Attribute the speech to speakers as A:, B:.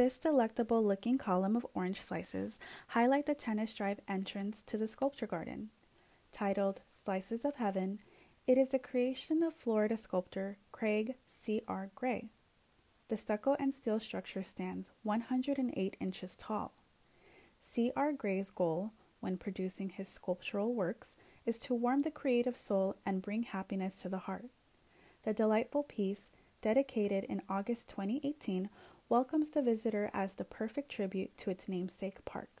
A: This delectable looking column of orange slices highlight the tennis drive entrance to the sculpture garden. Titled Slices of Heaven, it is a creation of Florida sculptor Craig C.R. Gray. The stucco and steel structure stands 108 inches tall. C.R. Gray's goal when producing his sculptural works is to warm the creative soul and bring happiness to the heart. The delightful piece, dedicated in August 2018, welcomes the visitor as the perfect tribute to its namesake park.